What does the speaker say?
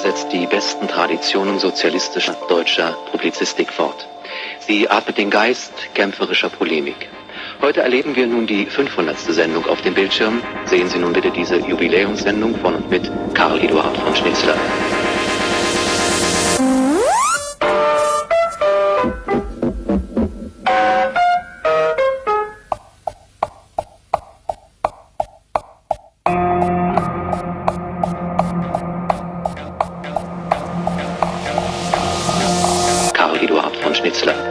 setzt die besten Traditionen sozialistischer deutscher Publizistik fort. Sie atmet den Geist kämpferischer Polemik. Heute erleben wir nun die 500. Sendung auf dem Bildschirm. Sehen Sie nun bitte diese Jubiläumssendung von und mit Karl Eduard von Schnitzler. Schnitzler.